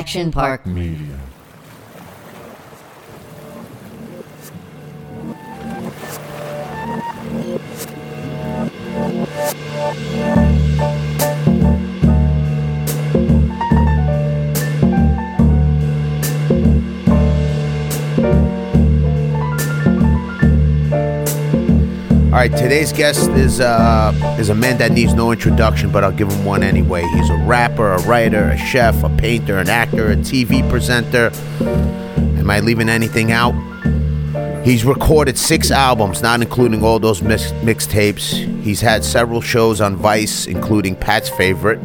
Action Park Media. Right, today's guest is uh, is a man that needs no introduction, but I'll give him one anyway. He's a rapper, a writer, a chef, a painter, an actor, a TV presenter. Am I leaving anything out? He's recorded six albums, not including all those mix- mixtapes. He's had several shows on Vice, including Pat's Favorite,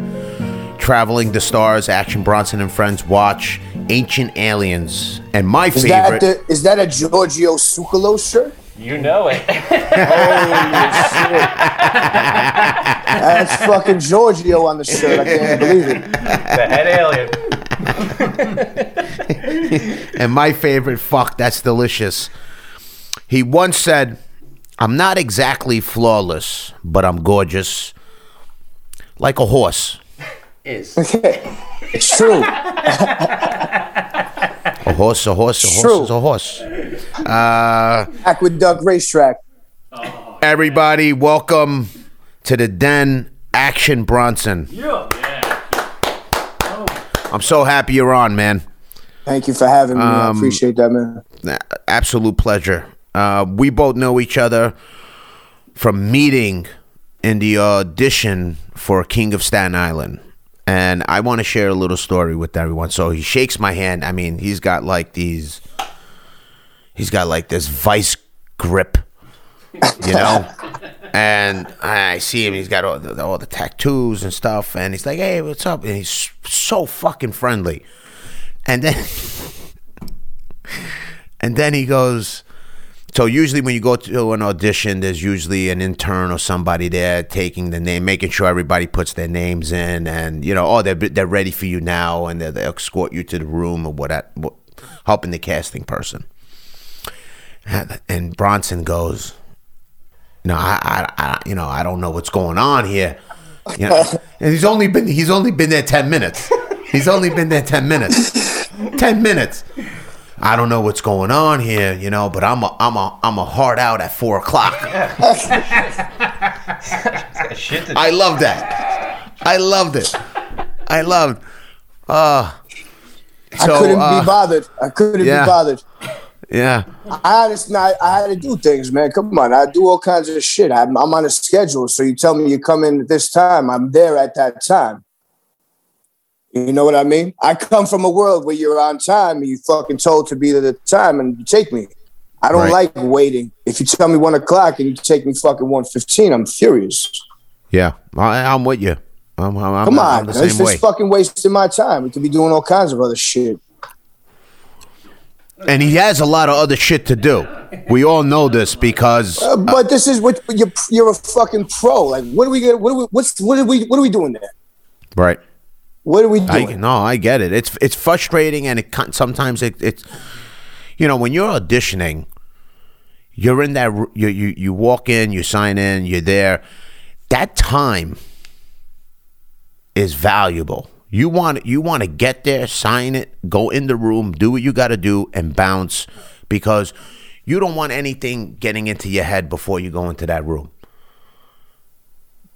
Traveling the Stars, Action Bronson and Friends Watch, Ancient Aliens, and my Is favorite. that the, is that a Giorgio Tsoukalos shirt? You know it. Holy sweet. That's fucking Giorgio on the shirt. I can't believe it. the head alien. and my favorite, fuck, that's delicious. He once said, I'm not exactly flawless, but I'm gorgeous. Like a horse. Is. It's true. A horse, a horse, a horse True. is a horse. Uh, Aqueduct Racetrack. everybody, welcome to the Den Action Bronson. Yeah. I'm so happy you're on, man. Thank you for having me. I appreciate that, man. absolute pleasure. Uh, we both know each other from meeting in the audition for King of Staten Island. And I want to share a little story with everyone. So he shakes my hand. I mean, he's got like these, he's got like this vice grip, you know? and I see him. He's got all the, all the tattoos and stuff. And he's like, hey, what's up? And he's so fucking friendly. And then, and then he goes, so usually when you go to an audition, there's usually an intern or somebody there taking the name, making sure everybody puts their names in, and you know, oh, they're they're ready for you now, and they escort you to the room or what, what helping the casting person. And, and Bronson goes, "No, I, I, I, you know, I don't know what's going on here." You know, and he's only been he's only been there ten minutes. He's only been there ten minutes. Ten minutes. I don't know what's going on here, you know, but I'm a I'm a I'm a hard out at four o'clock. I love that. I loved it. I loved. Uh, I couldn't uh, be bothered. I couldn't yeah. be bothered. Yeah. I had to, I, I had to do things, man. Come on, I do all kinds of shit. I'm, I'm on a schedule, so you tell me you come in at this time, I'm there at that time. You know what I mean? I come from a world where you're on time and you fucking told to be at the time and you take me. I don't Right. like waiting. If you tell me one o'clock and you take me fucking one fifteen, I'm furious. Yeah. I, I'm with you. I'm, I'm, I'm, Come I'm on, the man. it's same way. just fucking wasting my time. We could be doing all kinds of other shit. And he has a lot of other shit to do. We all know this because Uh, but this is what you're. You're a fucking pro. Like, what are we gonna? What are we? What's what are we? What are we doing there? right. What are we I doing? no, I get it. It's it's frustrating, and it sometimes it, it's you know when you're auditioning, you're in that you you you walk in, you sign in, you're there. That time is valuable. You want you want to get there, sign it, go in the room, do what you got to do, and bounce because you don't want anything getting into your head before you go into that room.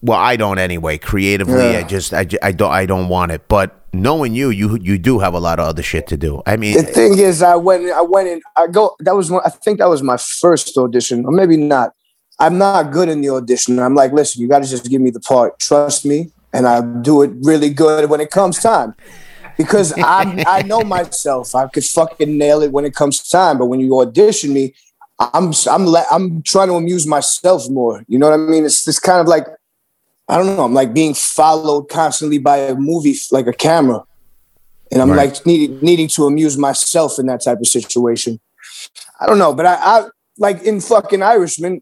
Well, I don't anyway. Creatively, I just I, I don't I don't want it. But knowing you, you you do have a lot of other shit to do. I mean, The thing is, I went. I went in. I go. That was one. I think that was my first audition, or maybe not. I'm not good in the audition. I'm like, listen, you got to just give me the part. Trust me, and I'll do it really good when it comes time. Because I I know myself. I could fucking nail it when it comes time. But when you audition me, I'm I'm I'm trying to amuse myself more. You know what I mean? It's this kind of like I don't know. I'm like being followed constantly by a movie, like a camera, and I'm Right. like needing needing to amuse myself in that type of situation. I don't know, but I, I like in fucking Irishman,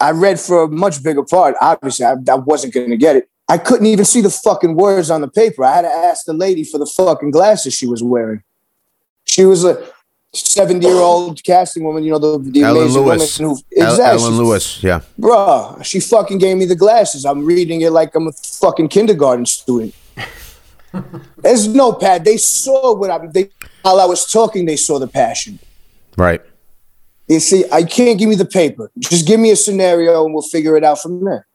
I read for a much bigger part. Obviously, I, I wasn't going to get it. I couldn't even see the fucking words on the paper. I had to ask the lady for the fucking glasses she was wearing. She was a 70 year old casting woman, you know, the, the Ellen amazing Lewis. woman who El- exactly. Ellen Lewis, yeah. Bruh, she fucking gave me the glasses. I'm reading it like I'm a fucking kindergarten student. There's no pad. They saw what I they while I was talking. They saw the passion. Right. You see, I can't give me the paper. Just give me a scenario and we'll figure it out from there.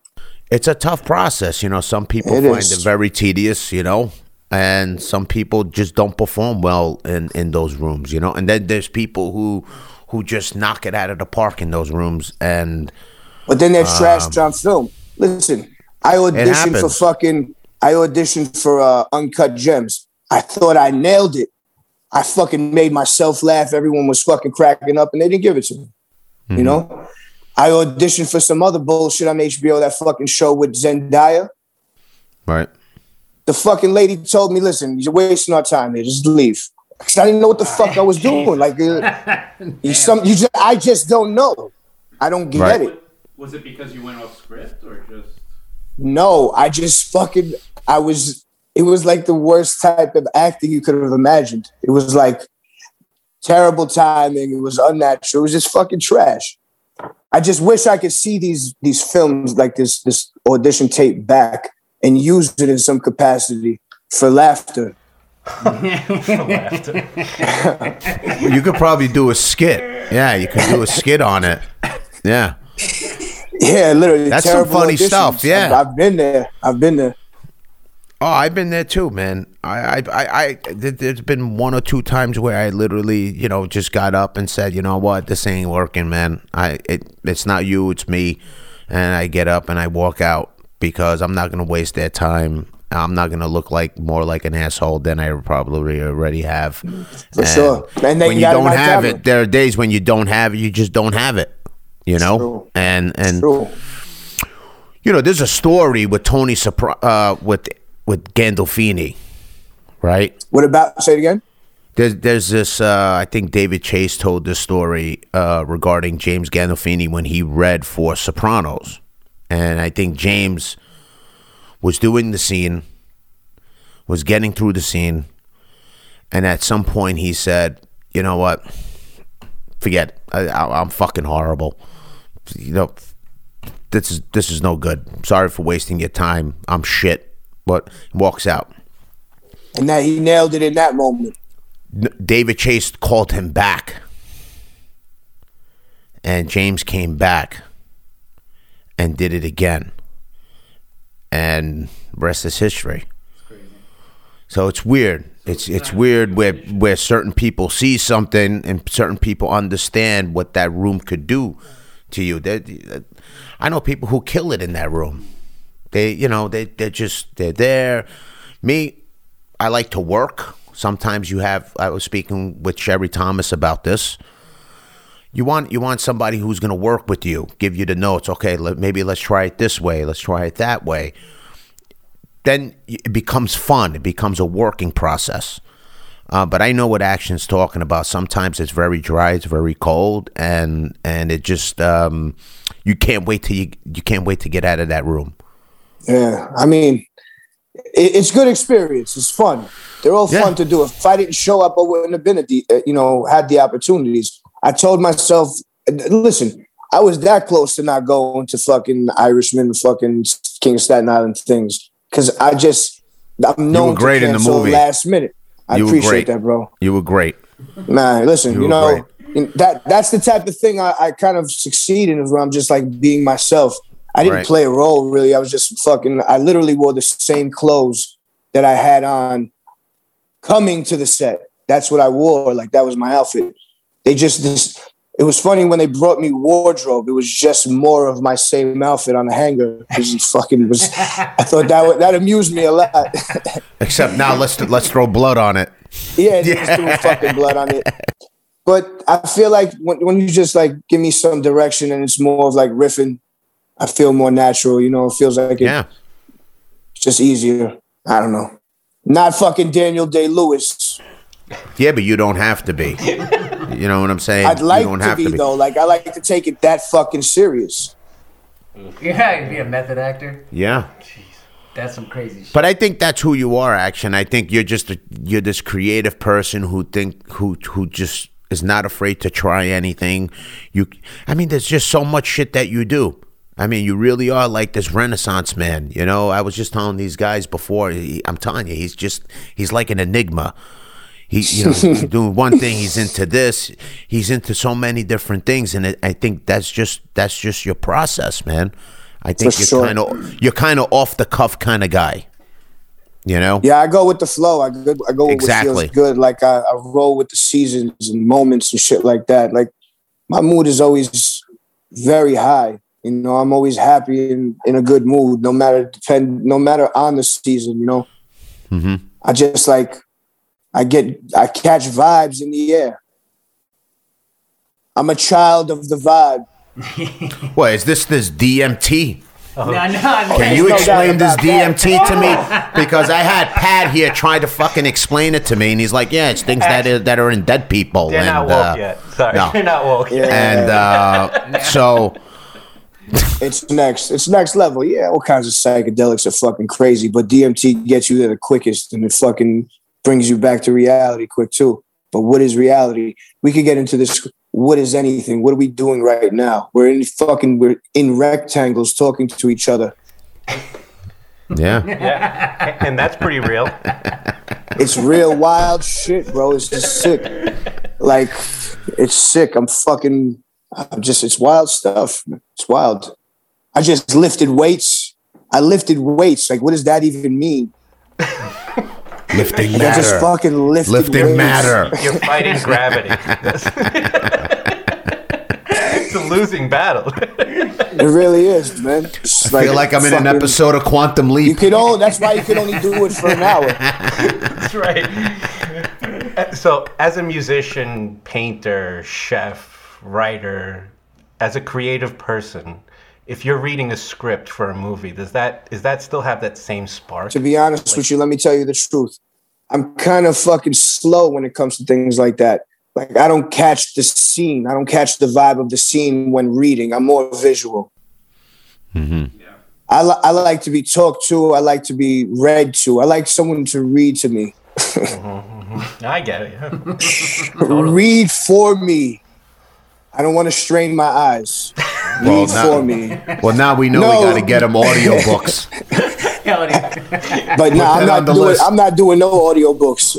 It's a tough process, you know. Some people It find is. it very tedious, you know, and some people just don't perform well in in those rooms, you know. And then there's people who who just knock it out of the park in those rooms, and But then they're trashed on film. Listen, I auditioned for fucking. I auditioned for uh, Uncut Gems. I thought I nailed it. I fucking made myself laugh. Everyone was fucking cracking up, and they didn't give it to me. You know, I auditioned for some other bullshit on HBO. That fucking show with Zendaya. right. The fucking lady told me, "Listen, you're wasting our time here. Just leave." Because I didn't know what the fuck I was doing. Like, uh, you some, you just, I just don't know. I don't get Right. it. Was it because you went off script or just? No, I just fucking I was it was like the worst type of acting you could have imagined. It was like terrible timing, it was unnatural, it was just fucking trash. I just wish I could see these these films like this this audition tape back and use it in some capacity for laughter. You could probably do a skit. Yeah, you could do a skit on it. Yeah. Yeah, literally. That's some funny auditions. stuff, yeah. I've, I've been there. I've been there. Oh, I've been there too, man. I, I, I, I there- there's been one or two times where I literally, you know, just got up and said, you know what, this ain't working, man. I, it, it's not you, it's me, and I get up and I walk out because I'm not gonna waste their time. I'm not gonna look like more like an asshole than I probably already have. For sure. And then when you you, don't have it, there are days when you don't have it. You just don't have it. You know, and and you know, there's a story with Tony Sopra- uh, with with Gandolfini, right? What about say it again? There's there's this. Uh, I think David Chase told this story uh, regarding James Gandolfini when he read for Sopranos, and I think James was doing the scene, was getting through the scene, and at some point he said, "You know what? Forget. It. I, I, I'm fucking horrible. You know, this is this is no good. Sorry for wasting your time. I'm shit." But walks out. And that he nailed it in that moment. David Chase called him back. And James came back and did it again. And rest is history. So it's weird. It's it's weird where where certain people see something and certain people understand what that room could do to you. They, I know people who kill it in that room. They you know they they're just they're there. Me, I like to work. Sometimes you have. I was speaking with Sherry Thomas about this. You want you want somebody who's going to work with you, give you the notes. Okay, let, maybe let's try it this way. Let's try it that way. Then it becomes fun. It becomes a working process. Uh, but I know what action's talking about. Sometimes it's very dry, it's very cold, and and it just um, you can't wait till you you can't wait to get out of that room. Yeah, I mean, it's good experience. It's fun. They're all Yeah. fun to do. If I didn't show up, I wouldn't have been at the, uh, you know, had the opportunities. I told myself, listen, I was that close to not going to fucking Irishman, fucking King of Staten Island things because I just I'm known great to in the movie. last minute. I You appreciate that, bro. You were great. Man, listen, You you, know that that's the type of thing I, I kind of succeed in is where I'm just like being myself. I didn't Right. play a role really. I was just fucking. I literally wore the same clothes that I had on coming to the set. That's what I wore. Like that was my outfit. They just this. It was funny when they brought me wardrobe. It was just more of my same outfit on the hanger. It was fucking was. I thought that would, that amused me a lot. Except now let's let's throw blood on it. Yeah, they just threw fucking blood on it. But I feel like when, when you just like give me some direction and it's more of like riffing, I feel more natural. You know, it feels like it, Yeah. it's just easier. I don't know. Not fucking Daniel Day Lewis. Yeah, but you don't have to be. You know what I'm saying? I'd like you don't to have be, though. Like I like to take it that fucking serious. Yeah, you'd be a method actor. Yeah. That's some crazy shit. But I think that's who you are, action. I think you're just a, you're this creative person who think who who just is not afraid to try anything. You, I mean, there's just so much shit that you do, I mean, you really are like this Renaissance man. You know, I was just telling these guys before. He, I'm telling you, he's just he's like an enigma. He, you know, he's doing one thing. He's into this. He's into so many different things, and it, I think that's just that's just your process, man. I think For you're sure. kind of you're kind of off the cuff kind of guy. You know. Yeah, I go with the flow. I go, I go with Exactly. what feels good. Like I, I roll with the seasons and moments and shit like that. Like my mood is always very high. You know, I'm always happy and in a good mood, no matter depend, no matter on the season. You know, hmm I just like I get I catch vibes in the air. I'm a child of the vibe. What is this? This DMT? No, no, no. Can you no explain this doubt about that. DMT to me? Because I had Pat here trying to fucking explain it to me, and he's like, "Yeah, it's things that are, that are in dead people." They're and, not woke uh, yet. Sorry, no. they're not woke yet. And uh, so, It's next. It's next level. Yeah, all kinds of psychedelics are fucking crazy, but DMT gets you there the quickest, and it fucking brings you back to reality quick too. But what is reality? We could get into this. What is anything? What are we doing right now? We're in fucking. We're in rectangles talking to each other. yeah, Yeah, and that's pretty real. It's real wild shit, bro. It's just sick. Like, it's sick. I'm fucking. I'm just. It's wild stuff. It's wild. I just lifted weights. I lifted weights. Like, what does that even mean? lifting Like, I just matter, fucking lifted lifting weights. matter. You're fighting gravity. it's a losing battle. It really is, man. It's I feel like I'm in an episode of Quantum Leap. You Leap. could only. That's why you could only do it for an hour. That's right. So, as a musician, painter, chef, writer, as a creative person, if you're reading a script for a movie, does that is that still have that same spark? To be honest with you, let me tell you the truth. I'm kind of fucking slow when it comes to things like that. Like I don't catch the scene. I don't catch the vibe of the scene when reading. I'm more visual. Mm-hmm. Yeah. I, li- I like to be talked to. I like to be read to. I like someone to read to me. Mm-hmm, mm-hmm. I get it. Yeah. Read for me. I don't want to strain my eyes. Read Well, now- for me. Well, now we know No. we got to get him audiobooks. But no, that I'm not doing. list. I'm not doing no audiobooks.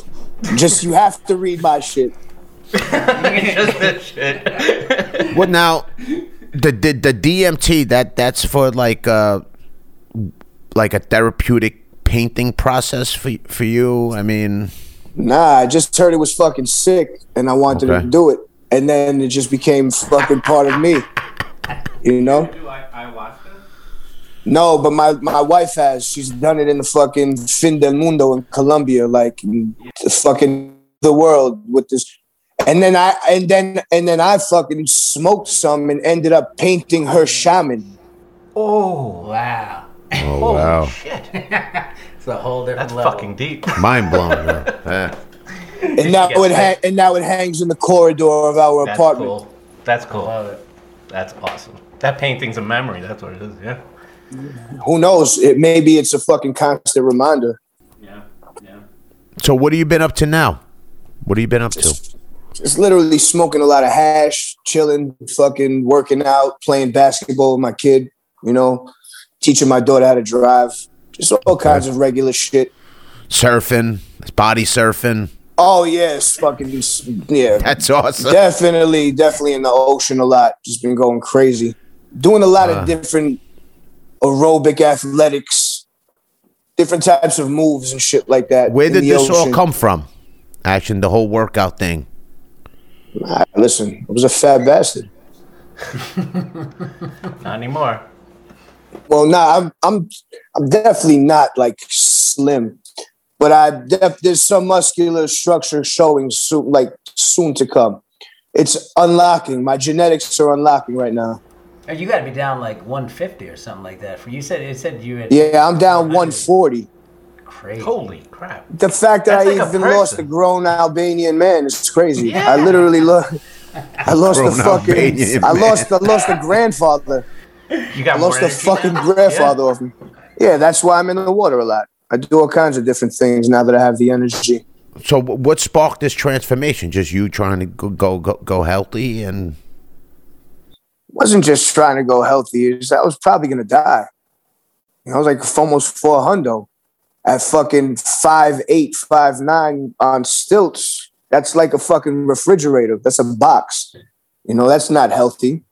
Just you have to read my shit. Just that shit. Well, now the, the the DMT that that's for like uh like a therapeutic painting process for for you. I mean, Nah, I just heard it was fucking sick, and I wanted Okay. to do it, and then it just became fucking part of me. You know? Do I, I watched it? No, but my my wife has. She's done it in the fucking fin del mundo in Colombia, like in the fucking the world with this. And then I and then and then I fucking smoked some and ended up painting her shaman. Oh, Wow. oh holy wow, shit! It's a whole different That's level. fucking deep. mind blown. yeah. Yeah. And now it ha- and now it hangs in the corridor of our That's apartment. cool. That's cool. Love it. That's awesome. That painting's a memory. That's what it is. Yeah. Who knows? It maybe it's a fucking constant reminder. Yeah, yeah. So, what have you been up to now? What have you been up to? It's literally smoking a lot of hash, chilling, fucking working out, playing basketball with my kid, you know, teaching my daughter how to drive, just all kinds of regular shit. Surfing, body surfing. Oh yes, fucking yeah. That's awesome. Definitely, definitely in the ocean a lot. Just been going crazy. Doing a lot Uh. of different aerobic athletics, different types of moves and shit like that. Where did the this all come from? Action, the whole workout thing. Listen, I was a fat bastard. Not anymore. Well, nah, I'm I'm I'm definitely not like slim, but I def- there's some muscular structure showing soon, like soon to come. It's unlocking. My genetics are unlocking right now. You got to be down like 150 or something like that. For you said it said you had Yeah, I'm down 140. crazy. Holy crap! The fact that That's I like a even lost a grown Albanian man is crazy. Yeah. I literally lost. I lost the fucking. Albanian I man. lost. I lost a grandfather. You got I lost a energy fucking now? grandfather off me. Yeah, that's why I'm in the water a lot. I do all kinds of different things now that I have the energy. So, what sparked this transformation? Just you trying to go go go, go healthy and wasn't just trying to go healthy. It's, I was probably gonna die. You know, I was like almost four hundo at fucking five eight, five nine on stilts. That's like a fucking refrigerator. That's a box. You know, that's not healthy.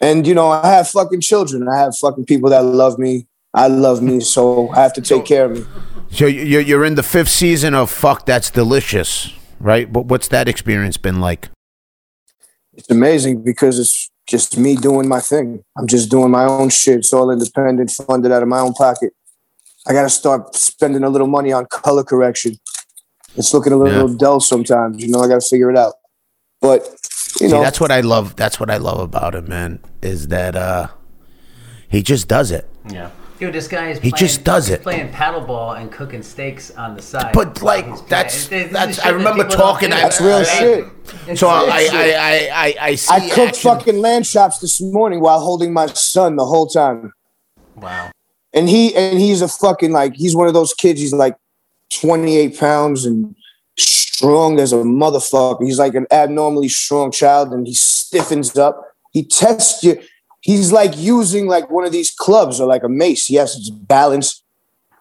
And you know, I have fucking children. I have fucking people that love me. I love me, so I have to take care of me. So you're you're in the fifth season of Fuck That's Delicious, right? But what's that experience been like? It's amazing because it's just me doing my thing. I'm just doing my own shit. It's all independent, funded out of my own pocket. I got to start spending a little money on color correction. It's looking a little Yeah. dull sometimes. You know, I got to figure it out. But you See, know, that's what I love. That's what I love about him, man. Is that uh, he just does it. Yeah. Dude, this guy is He playing, just does it. playing paddleball and cooking steaks on the side. But like that's This- this that's. I shit that remember talking. I, that's real I- shit. It's So I real I, shit. I I I I see. I cooked action. fucking lamb chops this morning while holding my son the whole time. wow. And he and he's a fucking like he's one of those kids. He's like 28 pounds and strong as a motherfucker. He's like an abnormally strong child, and he stiffens up. He tests you. He's like using like one of these clubs or like a mace. He has his balance.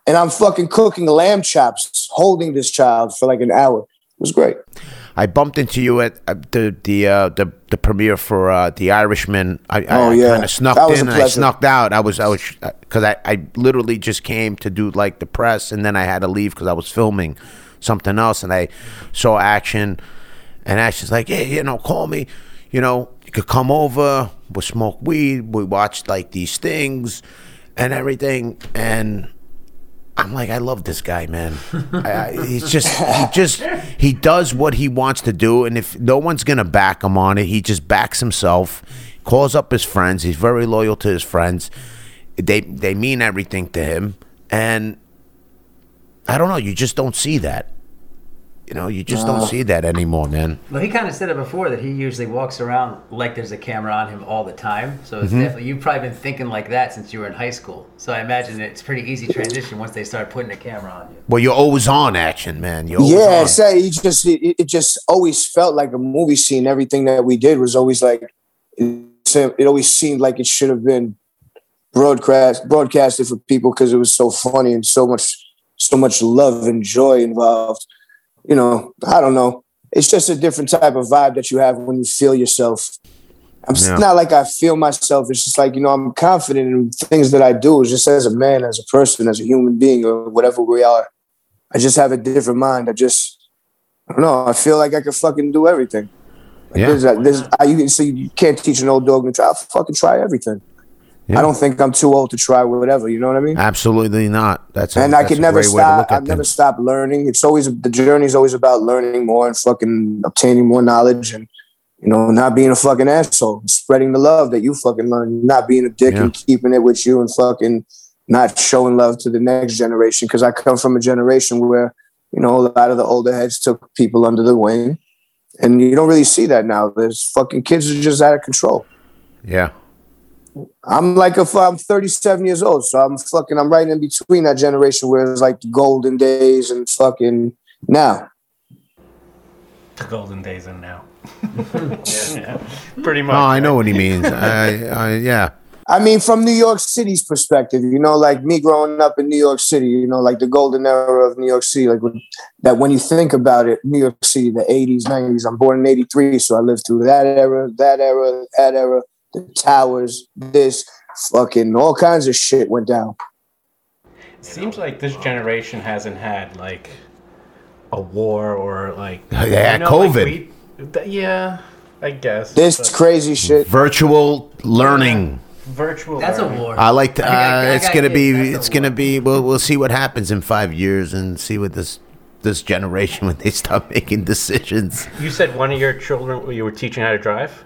And I'm fucking cooking lamb chops, holding this child for like an hour. It was great. I bumped into you at uh, the the uh, the the premiere for uh, the Irishman. I, Oh, I, yeah. kind of snuck in and I snuck out. I was I was because I I literally just came to do like the press and then I had to leave because I was filming something else and I saw action and Action's like, hey, you know, call me. You know, you could come over. We'll smoke weed. We watch like these things and everything and. I'm like, I love this guy, man. I, I, he's just, he just, he does what he wants to do, and if no one's gonna back him on it, he just backs himself. Calls up his friends. He's very loyal to his friends. They they mean everything to him, and I don't know. You just don't see that. You know, you just don't see that anymore, man. Well, he kind of said it before that he usually walks around like there's a camera on him all the time. So Mm-hmm. definitely you've probably been thinking like that since you were in high school. So I imagine it's pretty easy transition once they start putting a camera on you. Well, you're always on action, man. You're always Yeah, on. say it just it, it just always felt like a movie scene. Everything that we did was always like it, it always seemed like it should have been broadcast broadcasted for people because it was so funny and so much so much love and joy involved. You know, I don't know. It's just a different type of vibe that you have when you feel yourself. I'm it's Yeah. not like I feel myself. It's just like you know I'm confident in things that I do. Just as a man, as a person, as a human being, or whatever we are. I just have a different mind. I just I don't know. I feel like I can fucking do everything. Like Yeah. There's, there's, I, you can see you can't teach an old dog to try. I'll fucking try everything. Yeah. I don't think I'm too old to try whatever. You know what I mean? Absolutely not. That's a, and I that's could a never great way to stop. I've never stopped learning. It's always the journey is always about learning more and fucking obtaining more knowledge and you know not being a fucking asshole, spreading the love that you fucking learn, not being a dick and keeping it with you and fucking not showing love to the next generation. Because I come from a generation where you know a lot of the older heads took people under the wing, and you don't really see that now. There's fucking kids are just out of control. Yeah. I'm like if I'm 37 years old, so I'm fucking I'm right in between that generation where it's like the golden days and fucking now. The golden days and now. yeah, pretty much. Oh, I know what he means. I, I, yeah. I mean, from New York City's perspective, you know, like me growing up in New York City, you know, like the golden era of New York City, like when, that when you think about it, New York City, the 80s, 90s, I'm born in 83, so I lived through that era, that era, that era, the towers, this, fucking all kinds of shit went down. It seems like this generation hasn't had like a war or like yeah, had like, COVID. we- th- yeah, I guess. This but crazy shit. Virtual learning. virtual. That's a war. I like to. I got- Uh, I it's gonna kids, be. that's It's gonna war. be. We'll we'll see what happens in five years and see what this this generation when they stop making decisions. You said one of your children you were teaching how to drive.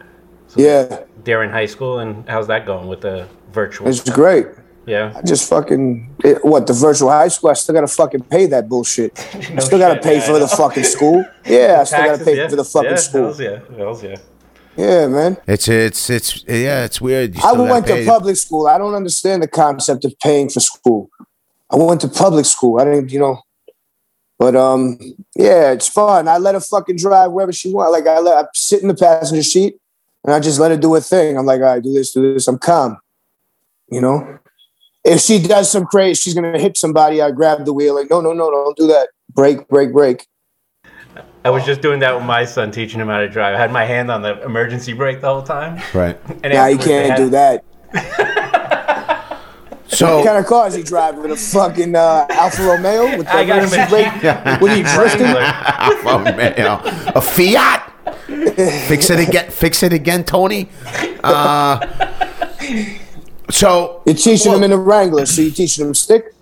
Yeah, They're in high school, and how's that going with the virtual? it's great. Yeah, I just fucking it, what the virtual high school. I still gotta fucking pay that bullshit. I still gotta shit, pay yeah, for the fucking school. Yeah, I still gotta pay yeah. for the fucking yeah, school. Hells yeah, hells yeah. Yeah, man. It's it's it's yeah. It's weird. You I still gotta went pay. to public school. I don't understand the concept of paying for school. I went to public school. I didn't, you know. But um, yeah, it's fun. I let her fucking drive wherever she want. Like I let I sit in the passenger seat, and I just let her do a thing. I'm like, all right, do this, do this. I'm calm. You know, if she does some crazy, she's gonna hit somebody. I grab the wheel, like, no, no, no, don't do that. Break, break, break. I was just doing that with my son, teaching him how to drive. I had my hand on the emergency brake the whole time. Right. And Now you can't had- do that. So What kind of car is he driving? With a fucking uh, Alfa Romeo with the I got him emergency a brake? Jeep What are you drifting? Wrangler. oh, man, a Fiat. fix it again. Fix it again, Tony. Uh, so You're teaching them in a Wrangler, so you teaching them stick.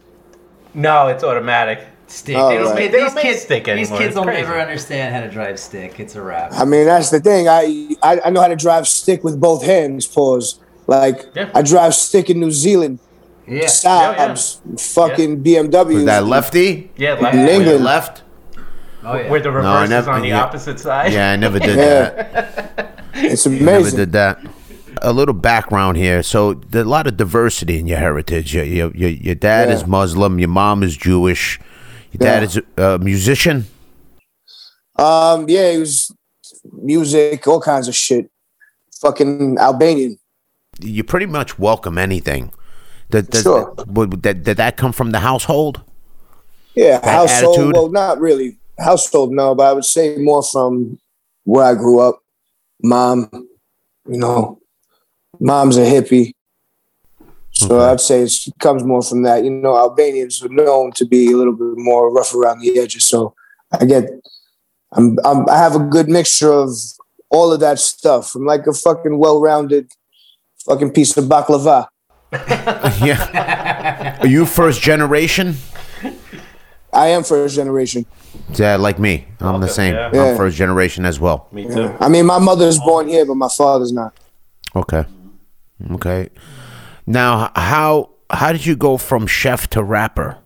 No, it's automatic. Stick. Oh, they don't right. make, They these don't make kids, stick These kids It's will crazy. never understand how to drive stick. It's a wrap. I mean, that's the thing. I, I I know how to drive stick with both hands. Pause. Like Yeah. I drive stick in New Zealand. Yeah. Saabs, fucking BMW. was that lefty? Yeah, left. In England. left? Oh yeah. Where the I reverse is never- on the yeah. opposite side. Yeah, I never did Yeah. that. It's amazing. Never did that. A little background here. So a lot of diversity in your heritage. Your your, your, your dad Yeah. is Muslim. Your mom is Jewish. Your dad is a musician. Um, yeah, it was music, all kinds of shit. Fucking Albanian. You pretty much welcome anything. Did, did, Sure. did, did that come from the household? Yeah, That household. attitude? Well, not really household, no, but I would say more from where I grew up. Mom, you know, mom's a hippie. So. I'd say it comes more from that. You know, Albanians are known to be a little bit more rough around the edges. So I get, I'm, I'm, I have a good mixture of all of that stuff. I'm like a fucking well-rounded fucking piece of baklava. yeah. Are you first generation? I am first generation. Yeah, like me. I'm the same. yeah. I'm Yeah. first generation as well. Me too. I mean, my mother's born here, but my father's not. Okay. Okay. Now, how how did you go from chef to rapper?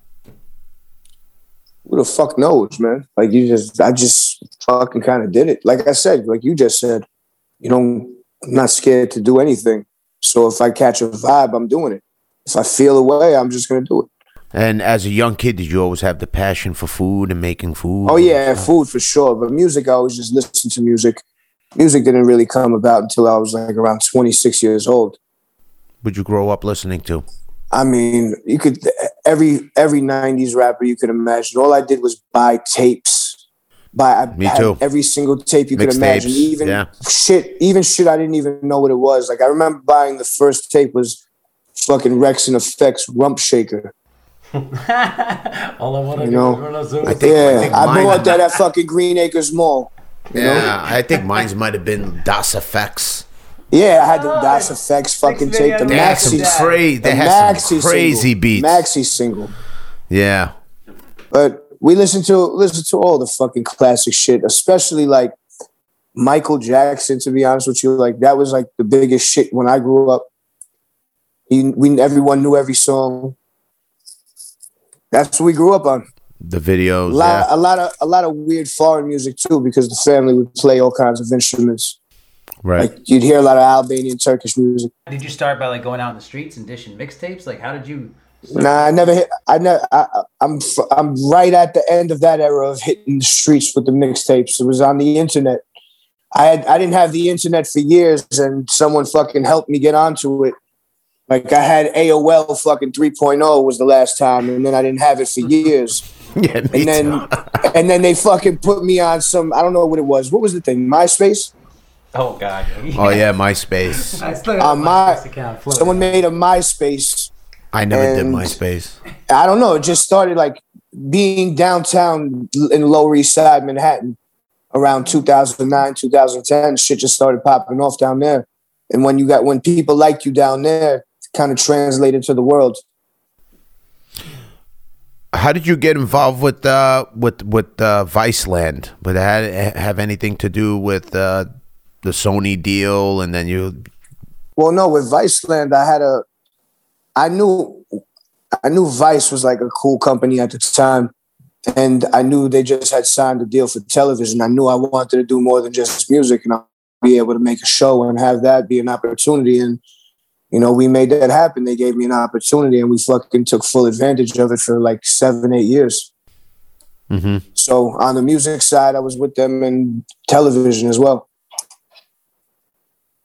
who the fuck knows, man? Like you just, I just fucking kind of did it. Like I said, like you just said, you know, I'm not scared to do anything. So if I catch a vibe, I'm doing it. If I feel a way, I'm just gonna do it. And as a young kid, did you always have the passion for food and making food? Oh yeah, food for sure. But music, I always just listened to music. Music didn't really come about until I was like around 26 years old. Would you grow up listening to? I mean, you could every every '90s rapper you could imagine. All I did was buy tapes. Buy I Me too. every single tape you could imagine. Mixtapes, Even yeah. shit, even shit I didn't even know what it was. Like I remember buying the first tape was fucking Wreckx-n-Effect's Rump Shaker. All I want to You do know, is run a zoo. I think- Yeah, think I, mine- bought that at fucking Green Acres Mall. You know? Yeah, I think mine's might have been Das EFX. Yeah, I had the Oh, Das EFX fucking Mixed tape, the video They had Maxi- some maxi, crazy. the They had maxi some crazy single, beats. maxi single. Yeah. But we listen to listen to all the fucking classic shit, especially like Michael Jackson. To be honest with you, like that was like the biggest shit when I grew up. He, we everyone knew every song. That's what we grew up on. The A videos. lot, Yeah. a lot of a lot of weird foreign music too, because the family would play all kinds of instruments. Right. Like you'd hear a lot of Albanian, Turkish music. Did you start by like going out in the streets and dishing mixtapes? Like, how did you? Nah, I never hit. I never. I, I- I'm f- I'm right at the end of that era of hitting the streets with the mixtapes. It was on the internet. I had I didn't have the internet for years, and someone fucking helped me get onto it. Like I had AOL fucking 3.0 was the last time, and then I didn't have it for years. Yeah. Me And then too. and then they fucking put me on some. I don't know what it was. What was the thing? MySpace. Oh god. Oh yeah, MySpace. I still uh, On my account. someone made a MySpace. I never did MySpace. I don't know. It just started like being downtown in Lower East Side, Manhattan, around 2009, 2010. Shit just started popping off down there. And when you got when people like you down there, kind of translated to the world. How did you get involved with uh with with uh, Viceland? Would that have anything to do with uh, the Sony deal? And then you Well, no, with Viceland, I had a, I knew, I knew Vice was like a cool company at the time, and I knew they just had signed a deal for television. I knew I wanted to do more than just music, and I'll be able to make a show and have that be an opportunity. And you know, we made that happen. They gave me an opportunity, and we fucking took full advantage of it for like seven, eight years. Mhm. So on the music side, I was with them in television as well.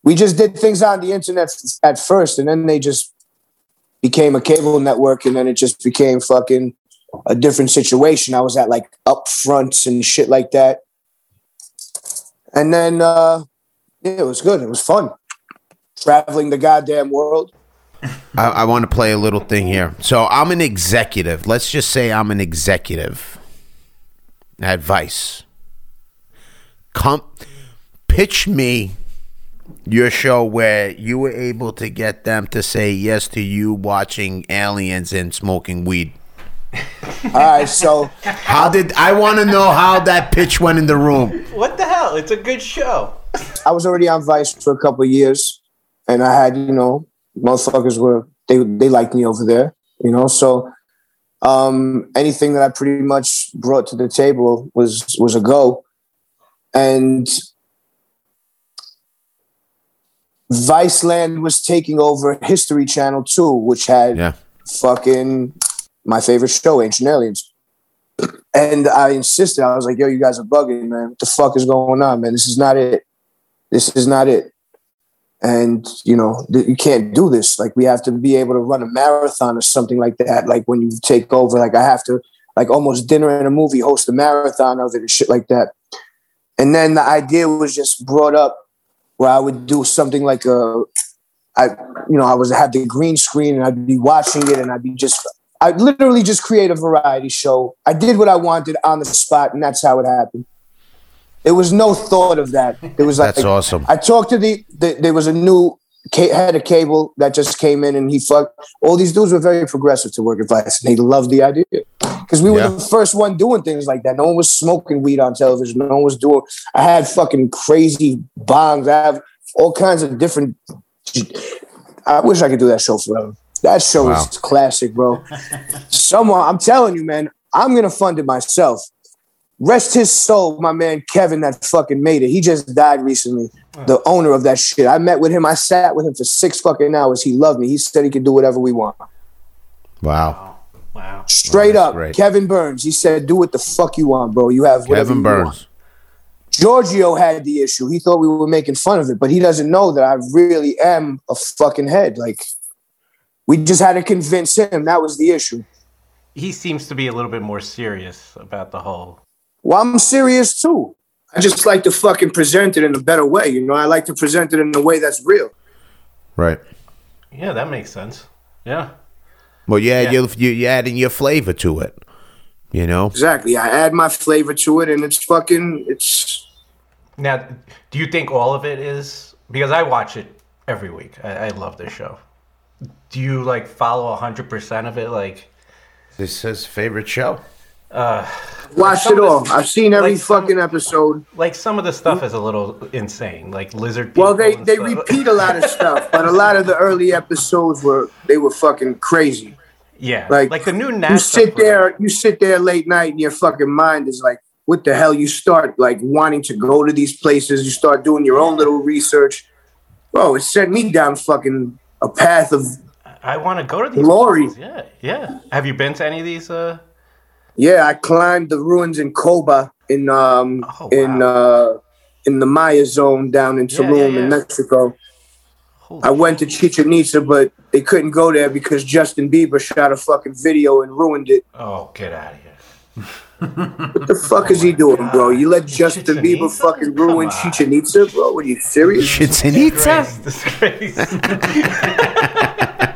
we just did things on the internet at first, and then they just became a cable network, and then it just became fucking a different situation. I was at like upfronts and shit like that, and then uh, yeah, it was good. It was fun traveling the goddamn world. I, I want to play a little thing here. So I'm an executive. Let's just say I'm an executive. Advice. Come, pitch me your show where you were able to get them to say yes to you watching aliens and smoking weed. All right, so How did I want to know how that pitch went in the room? What the hell? It's a good show. I was already on Vice for a couple of years, and I had you know motherfuckers were they they liked me over there, you know. So um, anything that I pretty much brought to the table was was a go, and Viceland was taking over History Channel too, which had Yeah. fucking my favorite show, Ancient Aliens. And I insisted. I was like, "Yo, you guys are bugging, man. What the fuck is going on, man? This is not it. This is not it." And you know, you can't do this. Like, we have to be able to run a marathon or something like that. Like when you take over, like I have to, like almost dinner and a movie, host a marathon of it and shit like that. And then the idea was just brought up where I would do something like a, I, you know, I was had the green screen and I'd be watching it and I'd be just I literally just create a variety show. I did what I wanted on the spot, and that's how it happened. There was no thought of that. It was like That's awesome. I talked to the, the there was a new ca- head of cable that just came in, and he fucked. All these dudes were very progressive to work advice, and they loved the idea because we were Yeah. the first one doing things like that. No one was smoking weed on television. No one was doing. I had fucking crazy bongs. I have all kinds of different. I wish I could do that show forever. That show Wow. is classic, bro. Someone, I'm telling you, man, I'm gonna fund it myself. Rest his soul, my man Kevin, that fucking made it. He just died recently. The owner of that shit. I met with him. I sat with him for six fucking hours. He loved me. He said he could do whatever we want. Wow. Wow. Straight that's up, great. Kevin Burns. He said, "Do what the fuck you want, bro. You have whatever Kevin you Burns. want." Giorgio had the issue. He thought we were making fun of it, but he doesn't know that I really am a fucking head. Like, we just had to convince him that was the issue. He seems to be a little bit more serious about the whole. Well, I'm serious too. I just like to fucking present it in a better way. You know, I like to present it in a way that's real. Right. Yeah, that makes sense. Yeah. Well, you add Yeah. your you you adding your flavor to it. You know. Exactly. I add my flavor to it, and it's fucking. It's Now, do you think all of it is because I watch it every week? I, I love this show. Do you like follow hundred percent of it? Like, This is his favorite show. Watched it all. I've seen every like some- fucking episode. like some of the stuff is a little insane, like lizard. People Well, they they stuff. repeat a lot of stuff, but a lot of the early episodes were they were fucking crazy. Yeah, like, like the new You NASA. sit there, you sit there late night, and your fucking mind is like, "What the hell?" You start like wanting to go to these places. You start doing your own little research. Bro, it sent me down fucking a path of I want to go to these. Glory. places. Yeah, yeah. Have you been to any of these? Uh, Yeah, I climbed the ruins in Coba in um Oh, in uh in the Maya zone down in Yeah, Tulum yeah, yeah. in Mexico. holy I went to Chichen Itza, but they couldn't go there because Justin Bieber shot a fucking video and ruined it. Oh, get out of here! What the fuck is he doing, bro? You let Justin Chichen Bieber Itza? fucking Come ruin on. Chichen Itza, bro? Are you serious? Chichen Itza? Chitzenita. Disgrace.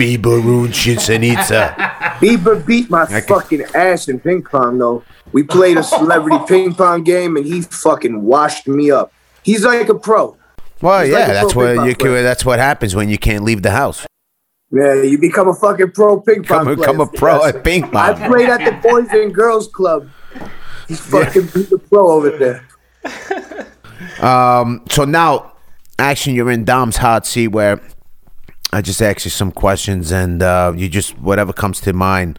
Biberoon Chitzenita. Bieber beat my fucking ass in ping pong, though. We played a celebrity ping pong game and he fucking washed me up. He's like a pro. Well, He's yeah, like that's what you pong player. that's what happens when you can't leave the house. Yeah, you become a fucking pro ping pong Come, player. become a pro Yes. at ping pong. I played at the Boys and Girls Club. He's fucking beat the pro over there. Um, so now, action, you're in Dom's hot seat where I just ask you some questions and uh, you just whatever comes to mind.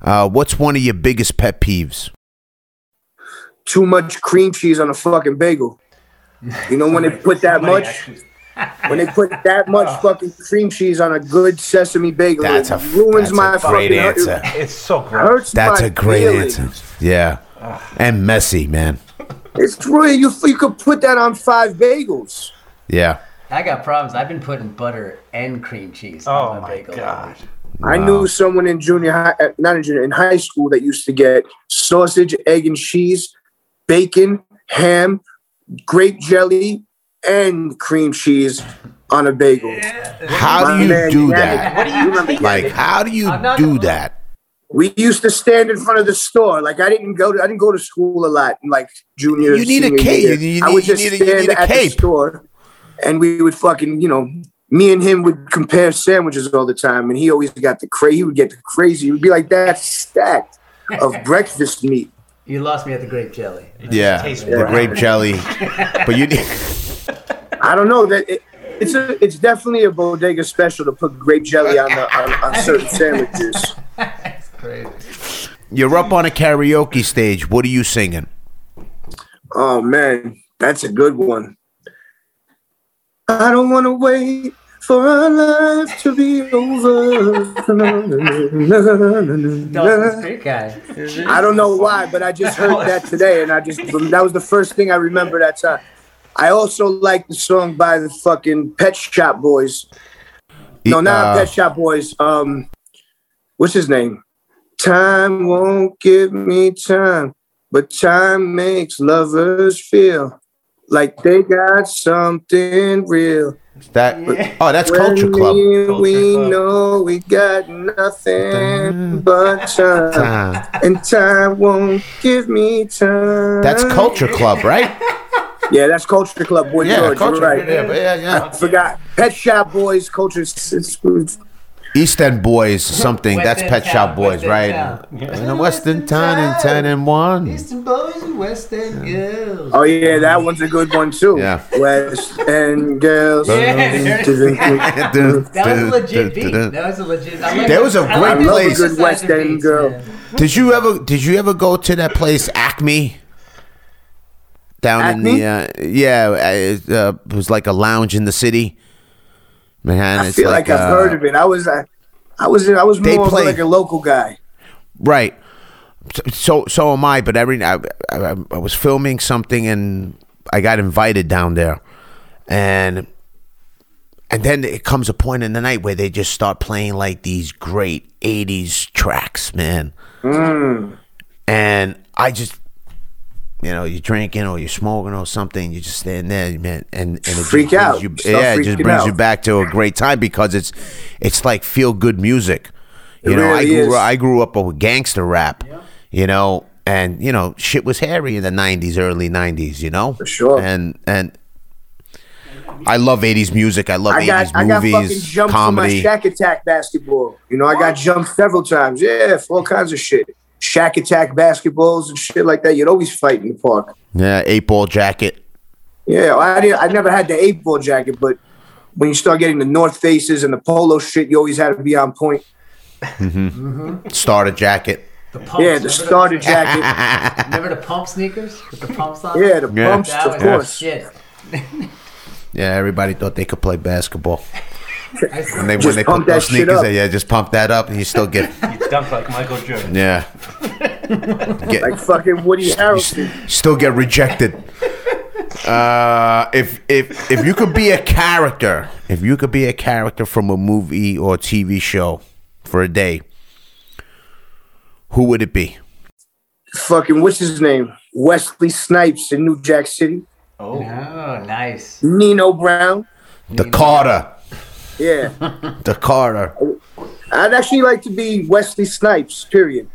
Uh, what's one of your biggest pet peeves? Too much cream cheese on a fucking bagel. You know when they put that much, when they put that much fucking cream cheese on a good sesame bagel, That's it a ruins that's my a great fucking answer. It's so gross. That's a great feelings. answer. Yeah, and messy, man. It's really you. You could put that on five bagels. Yeah. I got problems. I've been putting butter and cream cheese Oh on my my bagel. god. I knew someone in junior high, uh, not in junior, in high school that used to get sausage, egg, and cheese, bacon, ham, grape jelly, and cream cheese on a bagel. How My do you man, do Yannick. that? What do you remember? Like, how do you do gonna that? We used to stand in front of the store. Like I didn't go to I didn't go to school a lot like junior. You need a cape. year. You need- I would you need a- you stand need a at the cape. store, and we would fucking you know. Me and him would compare sandwiches all the time, and he always got the crazy. He would get the crazy. He would be like that stack of breakfast meat. You lost me at the grape jelly. Yeah, the brown. grape jelly. But you. I don't know that it, it's a it's definitely a bodega special to put grape jelly on the on, on certain sandwiches. That's crazy. You're up on a karaoke stage. What are you singing? Oh man, that's a good one. I don't want to wait for our life to be over. Dawson's Creek guy. I don't know why, but I just heard that today, and I just that was the first thing I remember that time. I also like the song by the fucking Pet Shop Boys. No, not Uh, Pet Shop Boys. Um, what's his name? Time won't give me time, but time makes lovers feel like they got something real. That. Oh, that's Culture Club. me and we Culture Club. know we got nothing but time, Ah, and time won't give me time. That's Culture Club, right? Yeah, that's Culture Club, Boy Yeah, George. Culture. You're right. Yeah, but yeah, I yeah. forgot. Pet Shop Boys, Culture. It's, it's, East End Boys, something. West That's Pet Shop Boys, West right? town. In the Western Town and ten and one. Eastern boys and West End girls. oh yeah, that one's a good one too. Yeah. West End girls. Yeah, that That was a legit beat. That was a legit. I like There was a I like great those place. Good West synthesizer End beats, girl. man. Did you ever? Did you ever go to that place Acme? Down in the uh, yeah, uh, it, uh, it was like a lounge in the city. Man, I feel like, I've uh, heard of it. I was, I, I was, I was more play- like a local guy. Right. So- So so am I. But every I, I, I was filming something and I got invited down there, and and then it comes a point in the night where they just start playing like these great '80s tracks, man. And I just. You know, you're drinking or you're smoking or something. You just stand there, man, and, and it Freak out. You, yeah, it just brings you back to a great time because it's it's like feel good music. You It know, I grew is. I grew up with gangster rap. You know, and you know, shit was hairy in the '90s, early '90s. You know, for sure. And and I love '80s music. I love I got, '80s I got fucking movies, jumped comedy. my Shaq Attack basketball. You know, I got jumped several times. Yeah, all kinds of shit. Shaq Attack basketballs and shit like that. You'd always fight in the park. yeah, eight ball jacket. Yeah, I didn't. I never had the eight ball jacket, but when you start getting the North Faces and the polo shit, you always had to be on point. Mm-hmm. Mm-hmm. starter jacket. The pumps. Yeah, remember the starter jacket. Remember the pump sneakers with the pumps on? Yeah, the Yeah. pumps, That of course. shit. Yeah, everybody thought they could play basketball. I used to- And they, when they pump put those that sneakers, up. they, yeah, just pump that up, and you still get You dunk like Michael Jordan. yeah, get Like fucking Woody Harrelson. still get rejected. Uh, if if if you could be a character, if you could be a character from a movie or TV show for a day, who would it be? fucking what's his name? Wesley Snipes in New Jack City. Oh, nice. Nino Brown. The Carter. Yeah. The Carter. I'd actually like to be Wesley Snipes, period.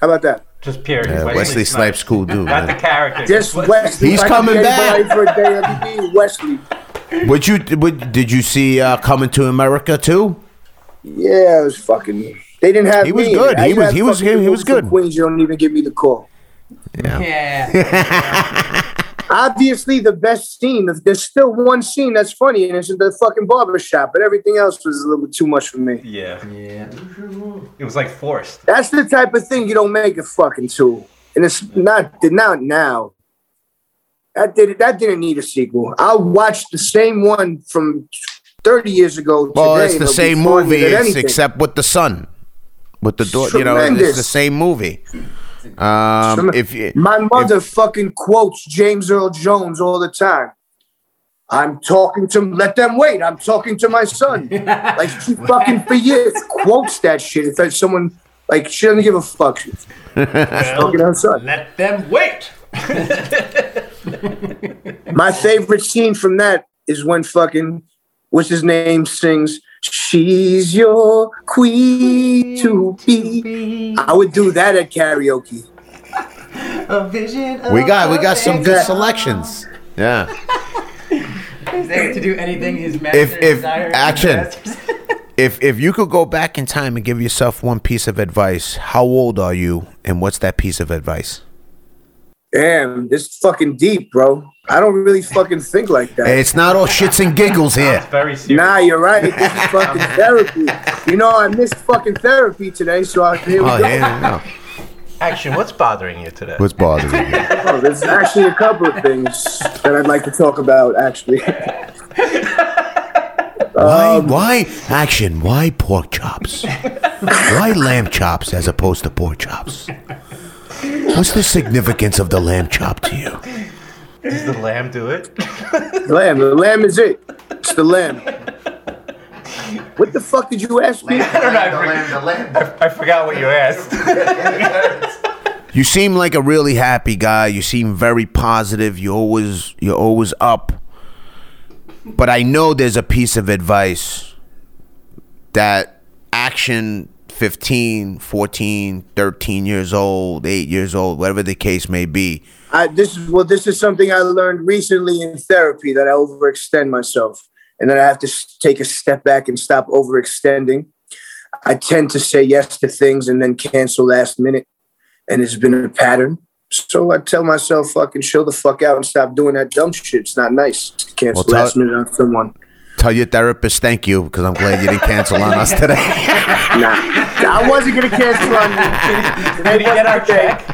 How about that? Just period. Yeah, Wesley Snipes, cool dude. Not the character. Just Wesley. He's If coming be back. For a day, it'd be Wesley. Would you? Would, did you see uh, Coming to America too? Yeah, it was fucking. They didn't have. He was me good. it. I He was- he was- he was people from good. Queens, you don't even give me the call. Yeah. Yeah. Obviously, the best scene. There's still one scene that's funny, and it's in the fucking barber shop. But everything else was a little bit too much for me. Yeah. yeah. It was like forced. That's the type of thing you don't make a fucking two, and it's not not now. That did that didn't need a sequel. I'll watch the same one from thirty years ago. Well, today, it's the same movie, than it's anything. except with the son, with the daughter. You know, it's the same movie. Um, if you, My mother fucking quotes James Earl Jones all the time. I'm talking to let them wait. I'm talking to my son. like she fucking for years quotes that shit. If there's someone like she doesn't give a fuck. She's talking to her son. Let them wait. My favorite scene from that is when fucking what's his name sings She's your queen to be. I would do that at karaoke. A vision. Of we got we got some good selections. Yeah. Is there to do anything his master If if desires? action, if if you could go back in time and give yourself one piece of advice, how old are you, and what's that piece of advice? Damn, this is fucking deep, bro. I don't really fucking think like that. It's not all shits and giggles here. Very serious. Nah, you're right. This is fucking therapy. You know, I missed fucking therapy today, so I, here we Oh, go. yeah, no. Action, what's bothering you today? What's bothering you? Oh, there's actually a couple of things that I'd like to talk about, actually. Why? Um, why action? Why pork chops? Why lamb chops as opposed to pork chops? What's the significance of the lamb chop to you? Does the lamb do it? lamb, the lamb is it. It's the lamb. What the fuck did you ask me? I don't know. I, I, I forgot what you asked. You seem like a really happy guy. You seem very positive. You always you're always up. But I know there's a piece of advice that action 15, 14, 13 years old, 8 years old, whatever the case may be. I, this is well, this is something I learned recently in therapy that I overextend myself, and then I have to take a step back and stop overextending. I tend to say yes to things and then cancel last minute, and it's been a pattern. So I tell myself, "Fucking chill the fuck out and stop doing that dumb shit." It's not nice to cancel Well, tell- last minute on someone. Tell your therapist thank you because I'm glad you didn't cancel on us today. Nah, I wasn't gonna cancel on you. Did he get our check?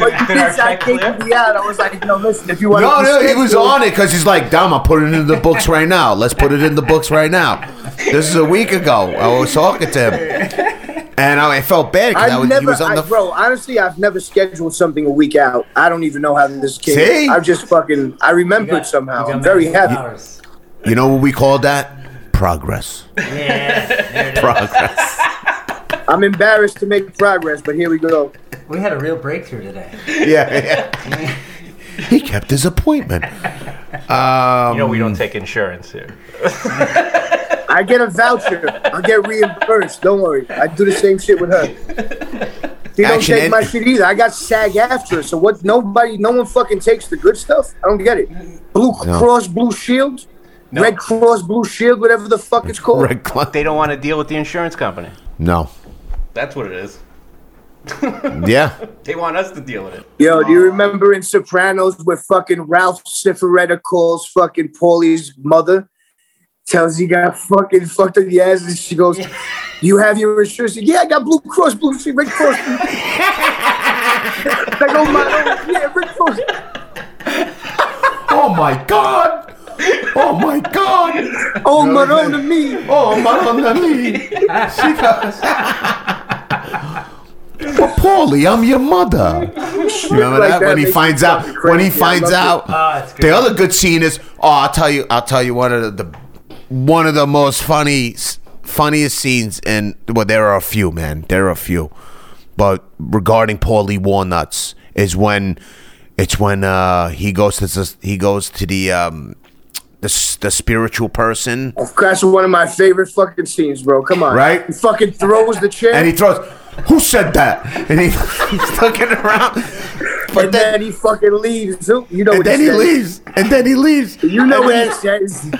But you Did our did start check me out. I was like, "No, listen. If you want no, to, no, he was on it because he's like, damn, I'm putting it in the books right now. Let's put it in the books right now. This is a week ago. I was talking to him. And I, I felt bad because I was, never, he was on I- the. bro. Honestly, I've never scheduled something a week out. I don't even know how this came. See? I just fucking, I remembered somehow. I'm very happy. Hours. You know what we call that? Progress. Yeah, there it is. Progress. I'm embarrassed to make progress, but here we go. We had a real breakthrough today. yeah, yeah. he kept his appointment. Um, You know we don't take insurance here. I get a voucher. I'll get reimbursed. Don't worry. I do the same shit with her. He don't take and- my shit either. I got SAG after. So what? Nobody, no one fucking takes the good stuff. I don't get it. Blue No. Cross Blue Shield, Red Cross Blue Shield, whatever the fuck it's called. Red Cl- They don't want to deal with the insurance company. no. That's what it is. Yeah. They want us to deal with it. Yo, do you remember in Sopranos where fucking Ralph Cifaretto calls fucking Paulie's mother? Tells he got fucking fucked up the ass, and she goes, "Do you have your insurance?" Yeah, I got Blue Cross Blue Shield, Red Cross. Like, oh my, oh, yeah, Red Cross. Oh my God. Oh my God. Oh, Marone to me. Oh, Madonna me! She goes. Well, Paulie, I'm your mother. You remember like that, that when he finds out? When he crazy. Finds out, Ah, it's good. the other good scene is. Oh, I'll tell you. I'll tell you one of the, the one of the most funny, funniest scenes. And well, there are a few, man. There are a few, but regarding Paulie Walnuts is when it's when uh, he goes to the, he goes to the um the the spiritual person. That's one of my favorite fucking scenes, bro. Come on. Right? He fucking throws the chair. and he throws. Who said that? And he, he's looking around, but and then then he fucking leaves. You know and what then he says. leaves, and then he leaves. You know and what then, he says.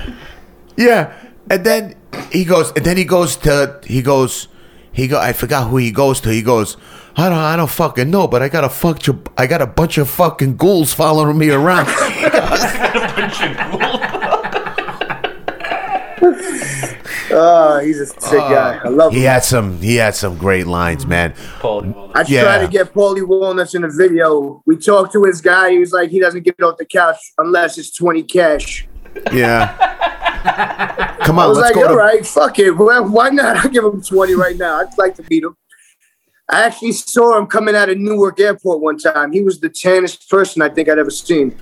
Yeah, and then he goes, and then he goes to he goes, he go. I forgot who he goes to. He goes. I don't, I don't fucking know, but I got a fuck, I got a bunch of fucking ghouls following me around. Oh, he's a sick guy. Ah, I love he him. had some, he had some great lines, man. Paul, I Yeah. tried to get Paulie Walnuts in a video. We talked to his guy. He was like, he doesn't get off the couch unless it's 20 cash. Yeah. Come I on, was let's like, go all to right, fuck it. Well, why not? I'll give him 20 right now. I'd like to beat him. I actually saw him coming out of Newark Airport one time. He was the tannest person I think I'd ever seen.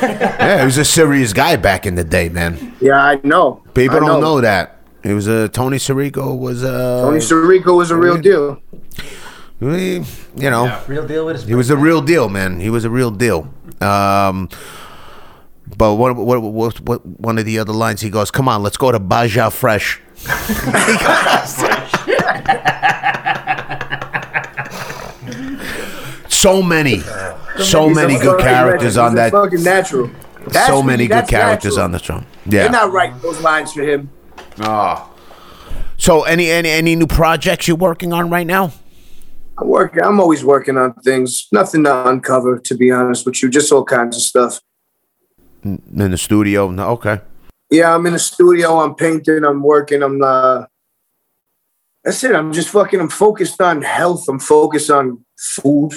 Yeah, he was a serious guy back in the day, man. Yeah, I know. People I don't know that. He was a Tony Sirico was a Tony Sirico was a real deal. you know Yeah. Real deal with his he was a real deal, man. He was a real deal. Um, but what, what what what one of the other lines he goes, "Come on, let's go to Baja Fresh." so many, so many good characters on that. Fucking natural. That's So many good characters natural. on the show. Yeah, they're not writing those lines for him. Oh. So any any any new projects you're working on right now? I'm working. I'm always working on things. Nothing to uncover, to be honest with you. Just all kinds of stuff. In the studio? No, okay. Yeah, I'm in the studio. I'm painting. I'm working. I'm. uh That's it. I'm just fucking. I'm focused on health. I'm focused on food,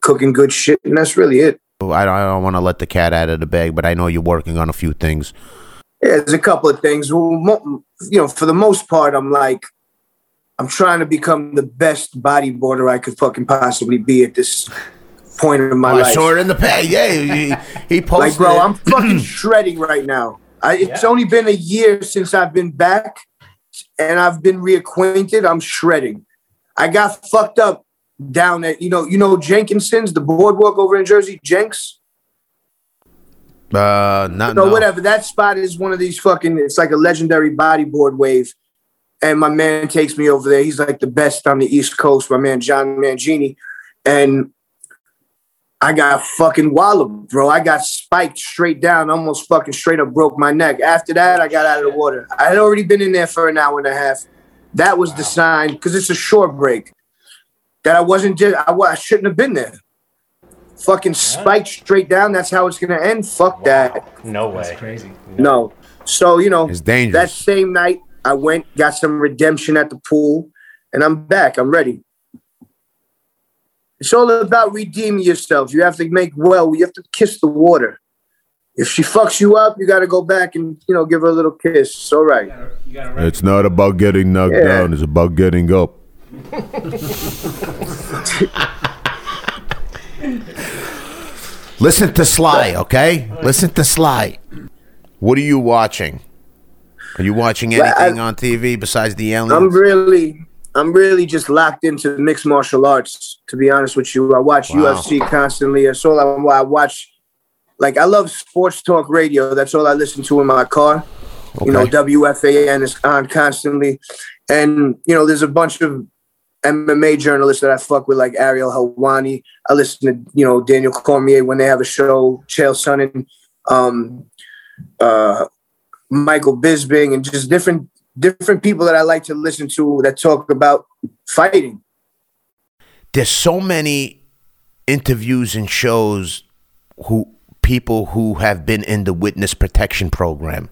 cooking good shit, and that's really it. I don't, I don't want to let the cat out of the bag, but I know you're working on a few things. Yeah, there's a couple of things. Well, mo- you know, for the most part, I'm like, I'm trying to become the best bodyboarder I could fucking possibly be at this point in my Oh, I life. saw it in the page. Yeah, he, he posted. Like, bro. I'm fucking shredding right now. I, it's Yeah. only been a year since I've been back, and I've been reacquainted. I'm shredding. I got fucked up down at you know you know Jenkinson's, the boardwalk over in Jersey, Jenks. uh, not No, no. whatever. That spot is one of these fucking. It's like a legendary bodyboard wave, and my man takes me over there. He's like the best on the East Coast. My man John Mangini, and I got fucking walloped, bro. I got spiked straight down, almost fucking straight up broke my neck. After that, I got out of the water. I had already been in there for an hour and a half. That was the sign because it's a short break. That I wasn't just. I, I shouldn't have been there. Fucking spiked straight down. That's how it's gonna end. Fuck that. No way. That's crazy. No. So, you know, It's dangerous. that same night, I went, got some redemption at the pool, and I'm back. I'm ready. It's all about redeeming yourself. You have to make well, you have to kiss the water. If she fucks you up, you got to go back and, you know, give her a little kiss. It's all right. You gotta rep- It's not about getting knocked Yeah. down. It's about getting up. Listen to Sly, okay? Listen to Sly. What are you watching? Are you watching Well, I- anything on TV besides the aliens? I'm really, I'm really just locked into mixed martial arts. To be honest with you, I watch Wow. UFC constantly. That's all I, I watch. Like I love sports talk radio. That's all I listen to in my car. You know, Okay. WFAN is on constantly, and you know, there's a bunch of MMA journalists that I fuck with, like Ariel Helwani. I listen to you know Daniel Cormier when they have a show, Chael Sonnen, um, uh, Michael Bisping, and just different different people that I like to listen to that talk about fighting. There's so many interviews and shows who people who have been in the witness protection program.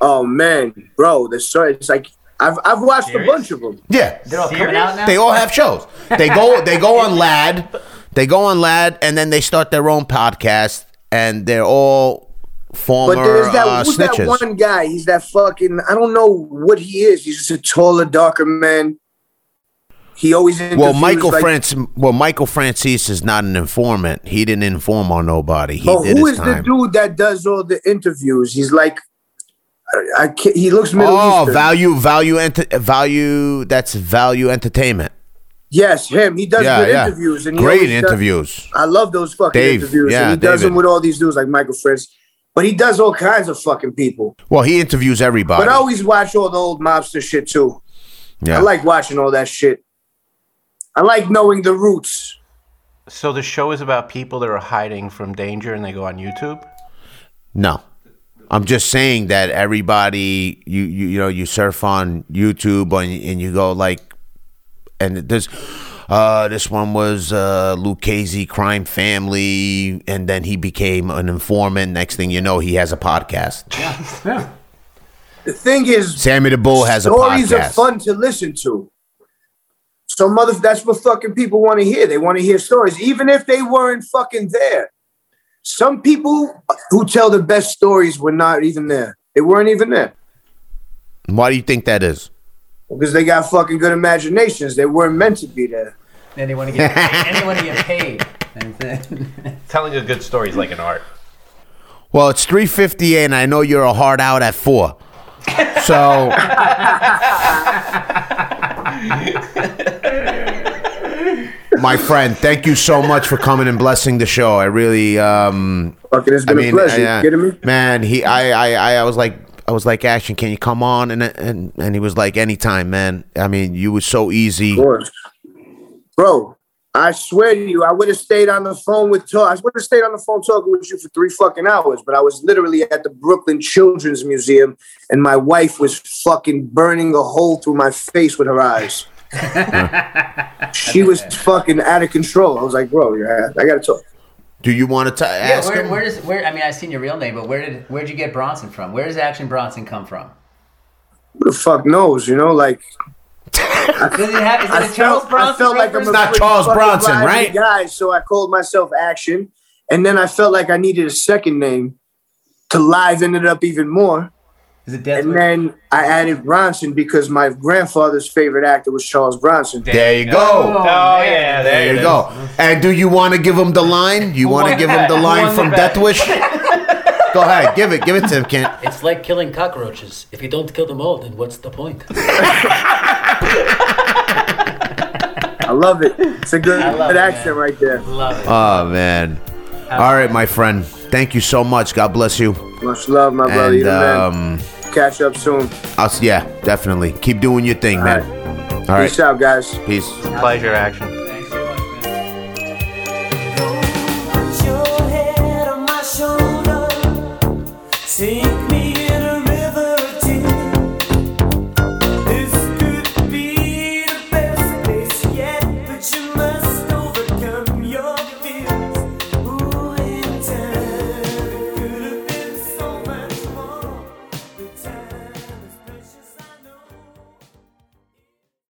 Oh man, bro, the story. It's like I've I've watched a bunch of them. Yeah. They're all coming out now. They all have shows. They go they go on Vlad, they go on Vlad, and then they start their own podcast, and they're all former But there's that uh, who's snitches. that one guy? He's that fucking. I don't know what he is. He's just a taller, darker man. He always well, Michael like, France. Well, Michael Franzese is not an informant. He didn't inform on nobody. He But did who his is the dude that does all the interviews? He's like, I, I can't, he looks Middle oh, Eastern. value, value, ent- value. That's value entertainment. Yes, him. He does Yeah, good yeah. interviews. And Great always does- interviews. I love those fucking Dave, interviews. yeah, and he does them with all these dudes like Michael Fritz. But he does all kinds of fucking people. Well, he interviews everybody. But I always watch all the old mobster shit too. yeah. I like watching all that shit. I like knowing the roots. So the show is about people that are hiding from danger and they go on YouTube? No. I'm just saying that everybody you you, you know you surf on YouTube and, and you go like and this uh this one was uh Lucchese crime family and then he became an informant next thing you know he has a podcast. Yeah. The thing is, Sammy the Bull has a podcast. stories are fun to listen to. So mother, that's what fucking people want to hear. They want to hear stories, even if they weren't fucking there. Some people who tell the best stories were not even there. They weren't even there. Why do you think that is? Because they got fucking good imaginations. They weren't meant to be there. And they want to get paid. and they want to get paid. Telling a good story is like an art. Well, it's 3:58 and I know you're a hard out at 4. So My friend, thank you so much for coming and blessing the show. I really um Fucking, it's I been mean, a pleasure. uh, you kidding me? Man, he, I, I, I, I was like, I was like, Action, can you come on? And and and he was like, anytime, man. I mean, you were so easy. Of course. Bro, I swear to you, I would have stayed on the phone with talk. I would have stayed on the phone talking with you for three fucking hours, but I was literally at the Brooklyn Children's Museum and my wife was fucking burning a hole through my face with her eyes. she was fucking out of control. I was like, bro, yeah, I gotta talk. Do you want to Yeah, ask where, him? where does where? I mean, I've seen your real name, but where did where'd you get Bronson from? Where does Action Bronson come from? Who the fuck knows, you know? Like Does it have? Is it I a Charles felt, I felt like I'm reference? not Charles Bronson, right? Guy, so I called myself Action, and then I felt like I needed a second name to liven it up even more. Is it Death And Wish? then I added Bronson because my grandfather's favorite actor was Charles Bronson. There you go. Oh, Oh man. yeah, there, There you is. go. And do you want to give him the line? You want to won give the him the? Who line won from the? Death Wish? go ahead, give it, give it to him, Kent. It's like killing cockroaches. If you don't kill them all, then what's the point? I love it. It's a good, love good it, accent man. right there. Love it. Oh man. All right, my friend. Thank you so much. God bless you. Much love, my brother. And You the man. um, Catch up soon. I'll s- yeah, definitely. Keep doing your thing, man. All right. Peace out, guys. Peace. Pleasure, action. Thanks